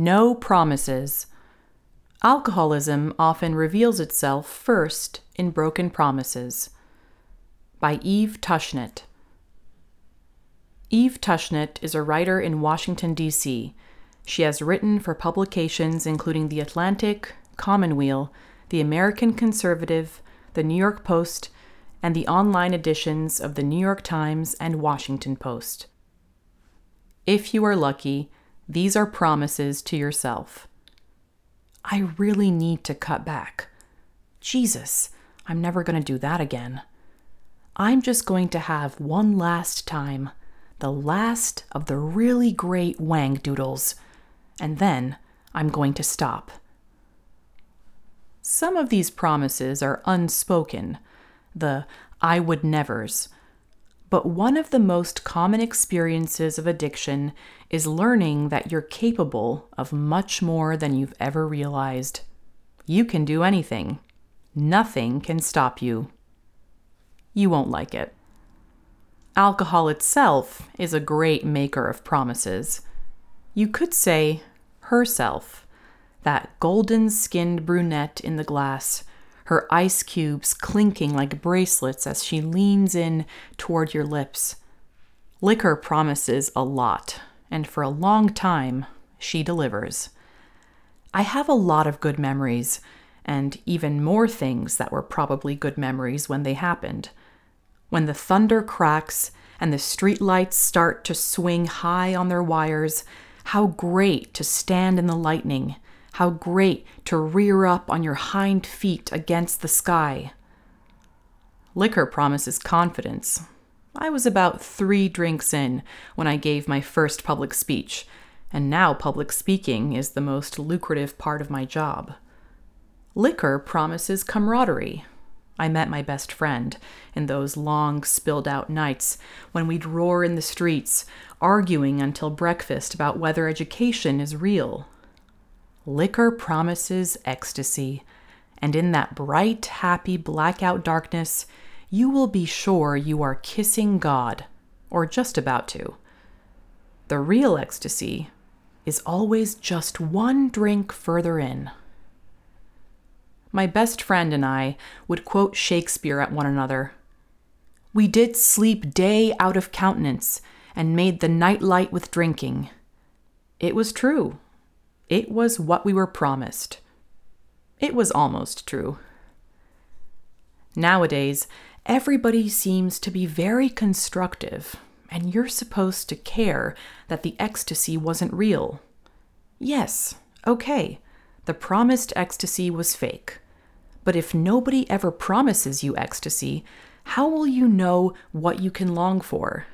No promises. Alcoholism often reveals itself first in broken promises. By Eve Tushnet. Eve Tushnet is a writer in Washington, D.C. She has written for publications including The Atlantic, Commonweal, The American Conservative, The New York Post, and the online editions of The New York Times and Washington Post. If you are lucky, these are promises to yourself. I really need to cut back. Jesus, I'm never going to do that again. I'm just going to have one last time, the last of the really great wang doodles, and then I'm going to stop. Some of these promises are unspoken, the I would nevers. But one of the most common experiences of addiction is learning that you're capable of much more than you've ever realized. You can do anything, nothing can stop you. You won't like it. Alcohol itself is a great maker of promises. You could say herself, that golden skinned brunette in the glass her ice cubes clinking like bracelets as she leans in toward your lips. Liquor promises a lot, and for a long time, she delivers. I have a lot of good memories, and even more things that were probably good memories when they happened. When the thunder cracks and the streetlights start to swing high on their wires, how great to stand in the lightning how great to rear up on your hind feet against the sky. Liquor promises confidence. I was about three drinks in when I gave my first public speech, and now public speaking is the most lucrative part of my job. Liquor promises camaraderie. I met my best friend in those long, spilled out nights when we'd roar in the streets, arguing until breakfast about whether education is real liquor promises ecstasy, and in that bright, happy blackout darkness, you will be sure you are kissing God, or just about to. The real ecstasy is always just one drink further in. My best friend and I would quote Shakespeare at one another. We did sleep day out of countenance, and made the night light with drinking. It was true. It was what we were promised. It was almost true. Nowadays, everybody seems to be very constructive, and you're supposed to care that the ecstasy wasn't real. Yes, okay, the promised ecstasy was fake. But if nobody ever promises you ecstasy, how will you know what you can long for?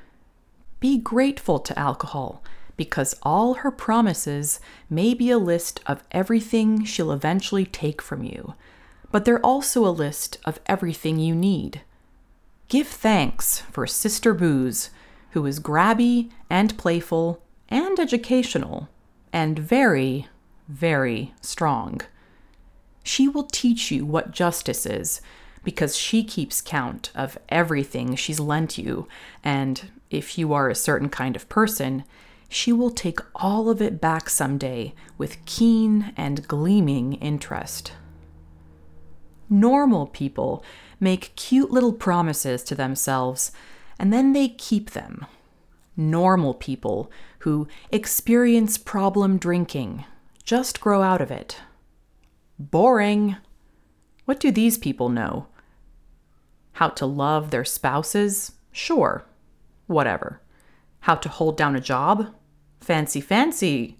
Be grateful to alcohol because all her promises may be a list of everything she'll eventually take from you, but they're also a list of everything you need. Give thanks for Sister Booze, who is grabby and playful and educational and very, very strong. She will teach you what justice is because she keeps count of everything she's lent you, and if you are a certain kind of person, she will take all of it back someday with keen and gleaming interest. Normal people make cute little promises to themselves and then they keep them. Normal people who experience problem drinking just grow out of it. Boring. What do these people know? How to love their spouses? Sure. Whatever. How to hold down a job? Fancy, fancy.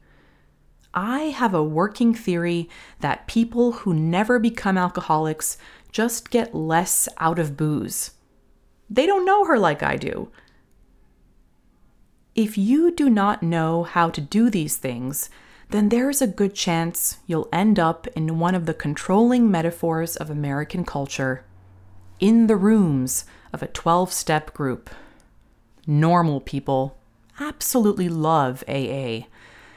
I have a working theory that people who never become alcoholics just get less out of booze. They don't know her like I do. If you do not know how to do these things, then there's a good chance you'll end up in one of the controlling metaphors of American culture in the rooms of a 12 step group. Normal people absolutely love AA.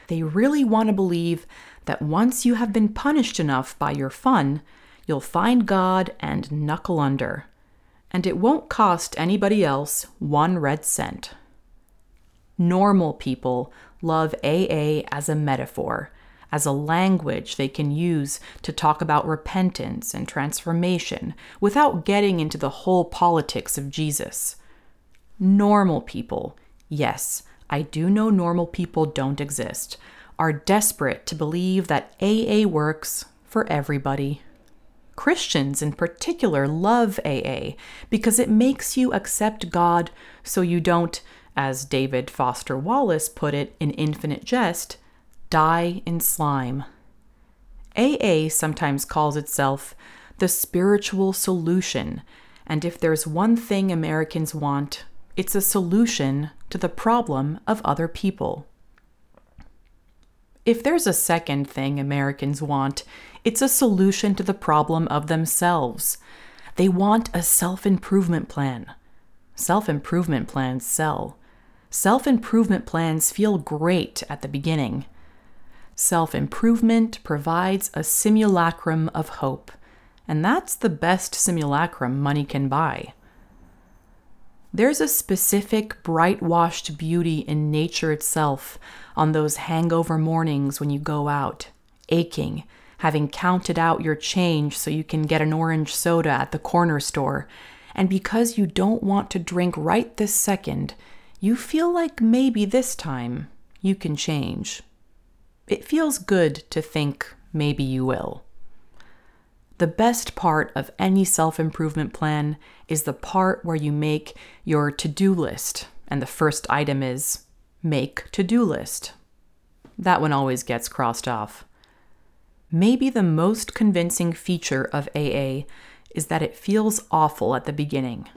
They really want to believe that once you have been punished enough by your fun, you'll find God and knuckle under. And it won't cost anybody else one red cent. Normal people love AA as a metaphor, as a language they can use to talk about repentance and transformation without getting into the whole politics of Jesus. Normal people, yes, I do know normal people don't exist, are desperate to believe that AA works for everybody. Christians in particular love AA because it makes you accept God so you don't, as David Foster Wallace put it in Infinite Jest, die in slime. AA sometimes calls itself the spiritual solution, and if there's one thing Americans want, it's a solution to the problem of other people. If there's a second thing Americans want, it's a solution to the problem of themselves. They want a self improvement plan. Self improvement plans sell. Self improvement plans feel great at the beginning. Self improvement provides a simulacrum of hope, and that's the best simulacrum money can buy. There's a specific bright washed beauty in nature itself on those hangover mornings when you go out, aching, having counted out your change so you can get an orange soda at the corner store. And because you don't want to drink right this second, you feel like maybe this time you can change. It feels good to think maybe you will. The best part of any self improvement plan is the part where you make your to do list, and the first item is make to do list. That one always gets crossed off. Maybe the most convincing feature of AA is that it feels awful at the beginning.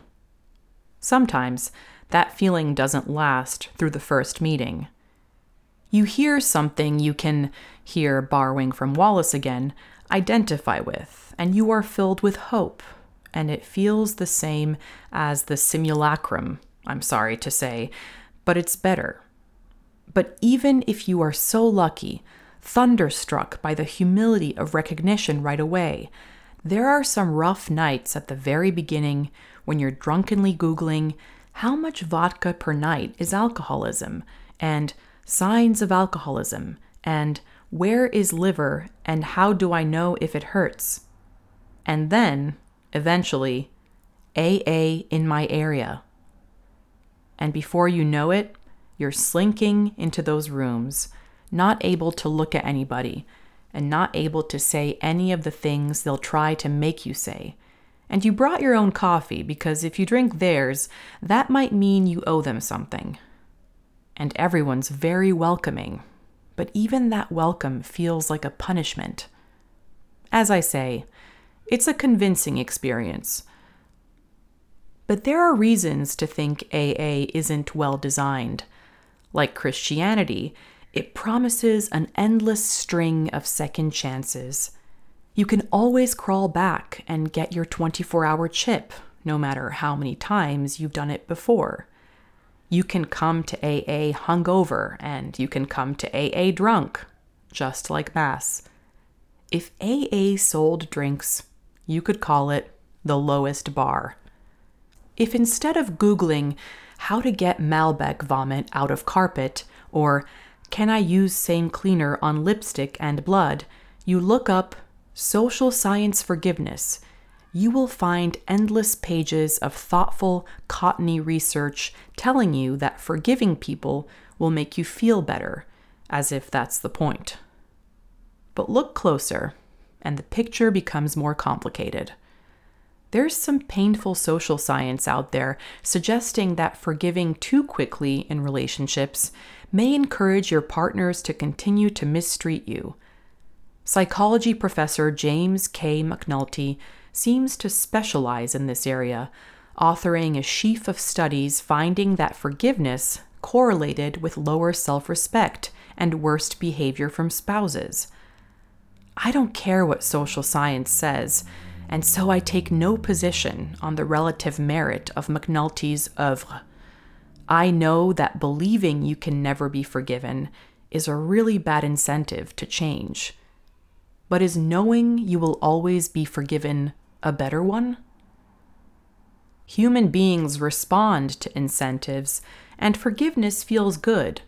Sometimes that feeling doesn't last through the first meeting you hear something you can, hear, borrowing from Wallace again, identify with, and you are filled with hope, and it feels the same as the simulacrum, I'm sorry to say, but it's better. But even if you are so lucky, thunderstruck by the humility of recognition right away, there are some rough nights at the very beginning when you're drunkenly Googling how much vodka per night is alcoholism and signs of alcoholism, and where is liver and how do I know if it hurts? And then, eventually, AA in my area. And before you know it, you're slinking into those rooms, not able to look at anybody, and not able to say any of the things they'll try to make you say. And you brought your own coffee because if you drink theirs, that might mean you owe them something and everyone's very welcoming, but even that welcome feels like a punishment. As I say, it's a convincing experience. But there are reasons to think AA isn't well designed. Like Christianity, it promises an endless string of second chances. You can always crawl back and get your 24 hour chip, no matter how many times you've done it before. You can come to AA hungover and you can come to AA drunk, just like Mass. If AA sold drinks, you could call it the lowest bar. If instead of Googling how to get Malbec vomit out of carpet or can I use same cleaner on lipstick and blood, you look up social science forgiveness you will find endless pages of thoughtful, cottony research telling you that forgiving people will make you feel better, as if that's the point. But look closer, and the picture becomes more complicated. There's some painful social science out there suggesting that forgiving too quickly in relationships may encourage your partners to continue to mistreat you. Psychology professor James K. McNulty seems to specialize in this area, authoring a sheaf of studies finding that forgiveness correlated with lower self respect and worst behavior from spouses. I don't care what social science says, and so I take no position on the relative merit of McNulty's oeuvre. I know that believing you can never be forgiven is a really bad incentive to change. But is knowing you will always be forgiven a better one? Human beings respond to incentives, and forgiveness feels good.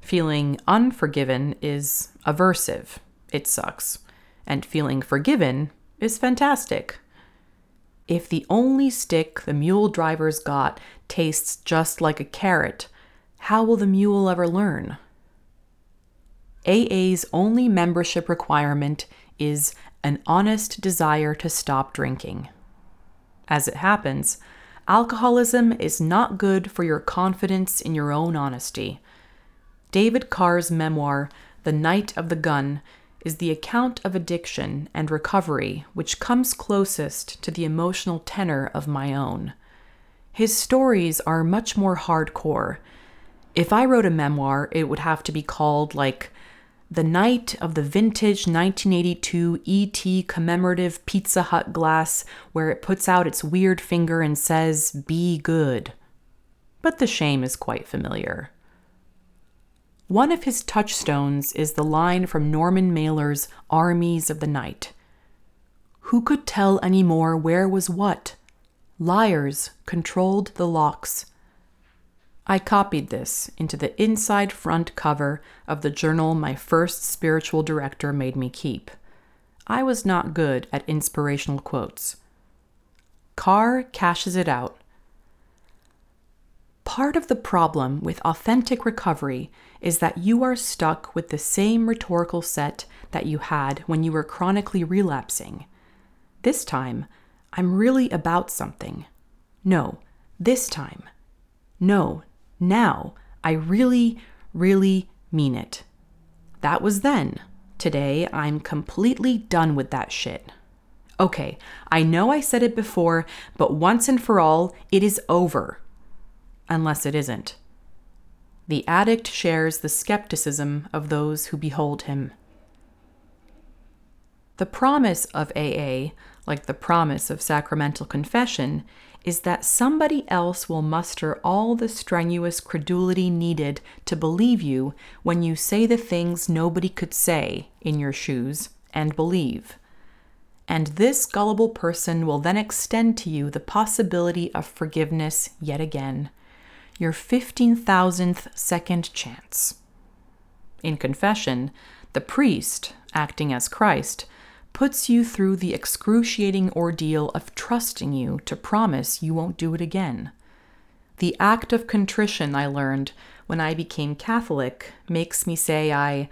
Feeling unforgiven is aversive. it sucks. And feeling forgiven is fantastic. If the only stick the mule drivers got tastes just like a carrot, how will the mule ever learn? AA's only membership requirement is an honest desire to stop drinking. As it happens, alcoholism is not good for your confidence in your own honesty. David Carr's memoir, The Night of the Gun, is the account of addiction and recovery which comes closest to the emotional tenor of my own. His stories are much more hardcore. If I wrote a memoir, it would have to be called like The Night of the Vintage 1982 ET commemorative Pizza Hut glass, where it puts out its weird finger and says, Be good. But the shame is quite familiar. One of his touchstones is the line from Norman Mailer's Armies of the Night. Who could tell any more where was what? Liars controlled the locks. I copied this into the inside front cover of the journal my first spiritual director made me keep. I was not good at inspirational quotes. Carr cashes it out Part of the problem with authentic recovery is that you are stuck with the same rhetorical set that you had when you were chronically relapsing. This time, I'm really about something. No, this time. No, now, I really, really mean it. That was then. Today, I'm completely done with that shit. Okay, I know I said it before, but once and for all, it is over unless it isn't. The addict shares the skepticism of those who behold him. The promise of AA, like the promise of sacramental confession, is that somebody else will muster all the strenuous credulity needed to believe you when you say the things nobody could say in your shoes and believe. And this gullible person will then extend to you the possibility of forgiveness yet again your 15,000th second chance. In confession, the priest, acting as Christ, puts you through the excruciating ordeal of trusting you to promise you won't do it again. The act of contrition I learned when I became Catholic makes me say I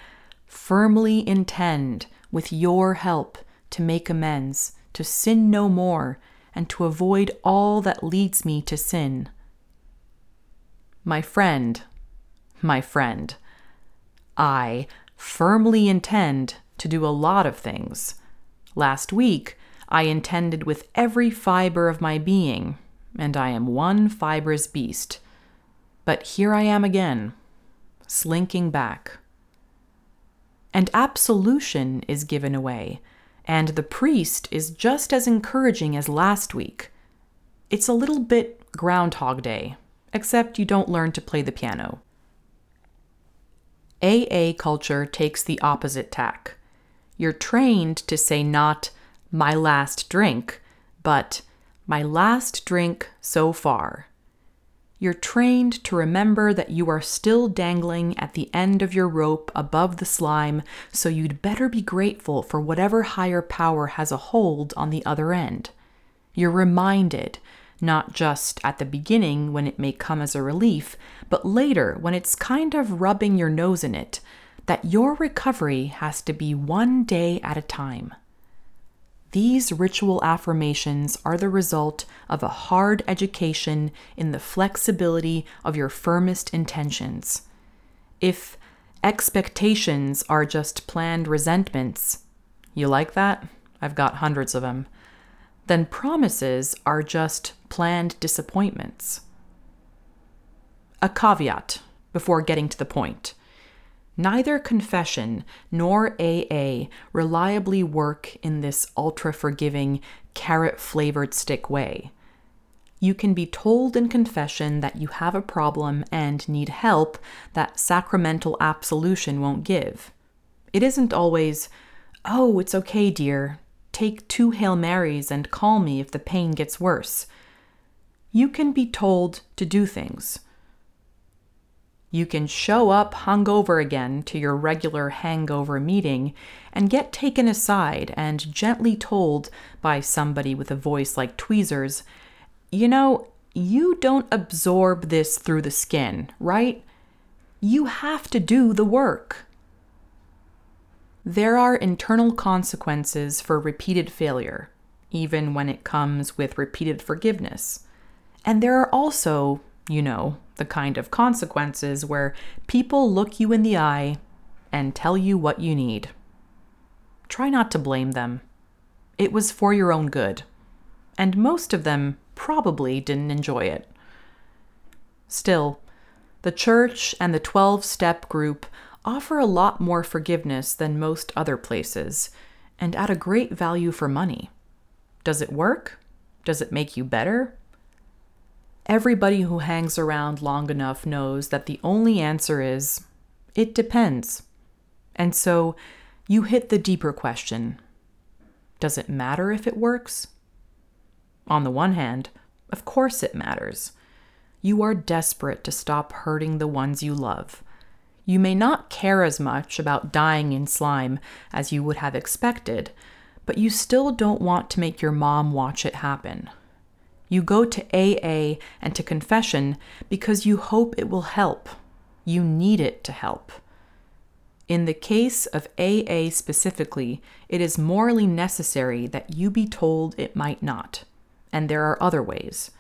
firmly intend, with your help, to make amends, to sin no more, and to avoid all that leads me to sin. My friend, my friend, I firmly intend to do a lot of things. Last week, I intended with every fiber of my being, and I am one fibrous beast. But here I am again, slinking back. And absolution is given away, and the priest is just as encouraging as last week. It's a little bit Groundhog Day except you don't learn to play the piano. AA culture takes the opposite tack. You're trained to say not my last drink, but my last drink so far. You're trained to remember that you are still dangling at the end of your rope above the slime, so you'd better be grateful for whatever higher power has a hold on the other end. You're reminded not just at the beginning when it may come as a relief, but later when it's kind of rubbing your nose in it, that your recovery has to be one day at a time. These ritual affirmations are the result of a hard education in the flexibility of your firmest intentions. If expectations are just planned resentments, you like that? I've got hundreds of them then promises are just planned disappointments. A caveat before getting to the point. Neither confession nor AA reliably work in this ultra forgiving, carrot flavored stick way. You can be told in confession that you have a problem and need help that sacramental absolution won't give. It isn't always, oh, it's okay, dear, take two Hail Marys and call me if the pain gets worse. You can be told to do things. You can show up hungover again to your regular hangover meeting and get taken aside and gently told by somebody with a voice like tweezers, you know, you don't absorb this through the skin, right? You have to do the work. There are internal consequences for repeated failure, even when it comes with repeated forgiveness. And there are also, you know, the kind of consequences where people look you in the eye and tell you what you need. Try not to blame them. It was for your own good. And most of them probably didn't enjoy it. Still, the church and the 12 step group offer a lot more forgiveness than most other places, and at a great value for money. Does it work? Does it make you better? Everybody who hangs around long enough knows that the only answer is it depends. And so you hit the deeper question Does it matter if it works? On the one hand, of course it matters. You are desperate to stop hurting the ones you love. You may not care as much about dying in slime as you would have expected, but you still don't want to make your mom watch it happen. You go to AA and to confession because you hope it will help. You need it to help. In the case of AA specifically, it is morally necessary that you be told it might not. And there are other ways.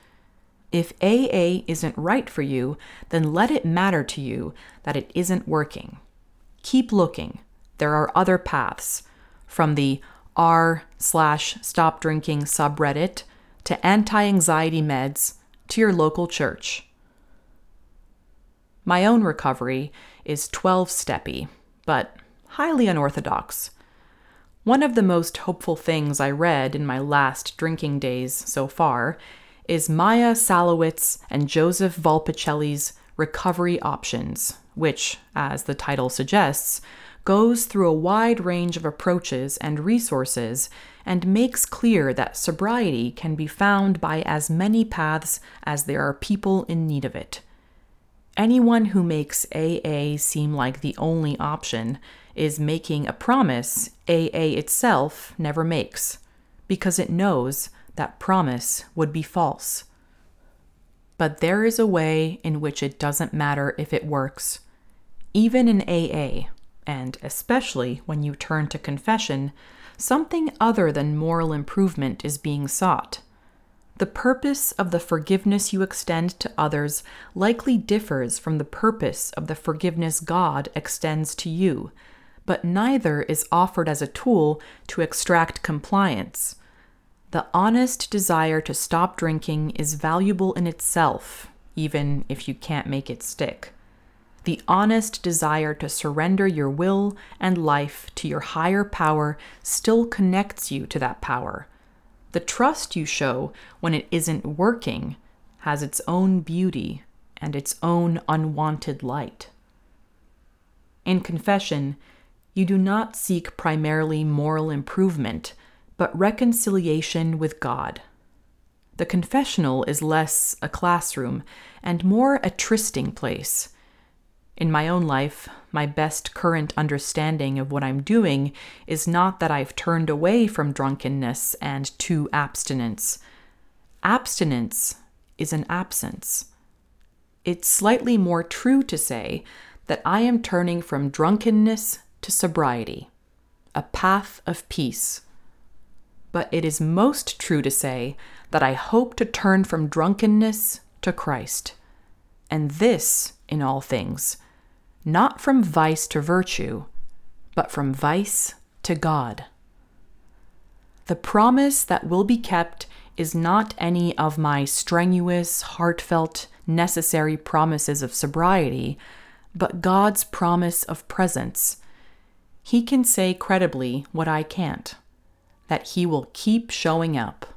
If AA isn't right for you, then let it matter to you that it isn't working. Keep looking. There are other paths. From the r slash stop drinking subreddit to anti anxiety meds to your local church. My own recovery is 12 steppy, but highly unorthodox. One of the most hopeful things I read in my last drinking days so far is Maia Szalavitz and Joseph Volpicelli's Recovery Options, which, as the title suggests, goes through a wide range of approaches and resources and makes clear that sobriety can be found by as many paths as there are people in need of it. Anyone who makes AA seem like the only option is making a promise AA itself never makes, because it knows that promise would be false. But there is a way in which it doesn't matter if it works. Even in AA, and especially when you turn to confession, something other than moral improvement is being sought. The purpose of the forgiveness you extend to others likely differs from the purpose of the forgiveness God extends to you, but neither is offered as a tool to extract compliance. The honest desire to stop drinking is valuable in itself, even if you can't make it stick the honest desire to surrender your will and life to your higher power still connects you to that power. The trust you show when it isn't working has its own beauty and its own unwanted light. In confession, you do not seek primarily moral improvement, but reconciliation with God. The confessional is less a classroom and more a trysting place in my own life, my best current understanding of what I'm doing is not that I've turned away from drunkenness and to abstinence. Abstinence is an absence. It's slightly more true to say that I am turning from drunkenness to sobriety, a path of peace. But it is most true to say that I hope to turn from drunkenness to Christ. And this, in all things, not from vice to virtue, but from vice to God. The promise that will be kept is not any of my strenuous, heartfelt, necessary promises of sobriety, but God's promise of presence. He can say credibly what I can't that He will keep showing up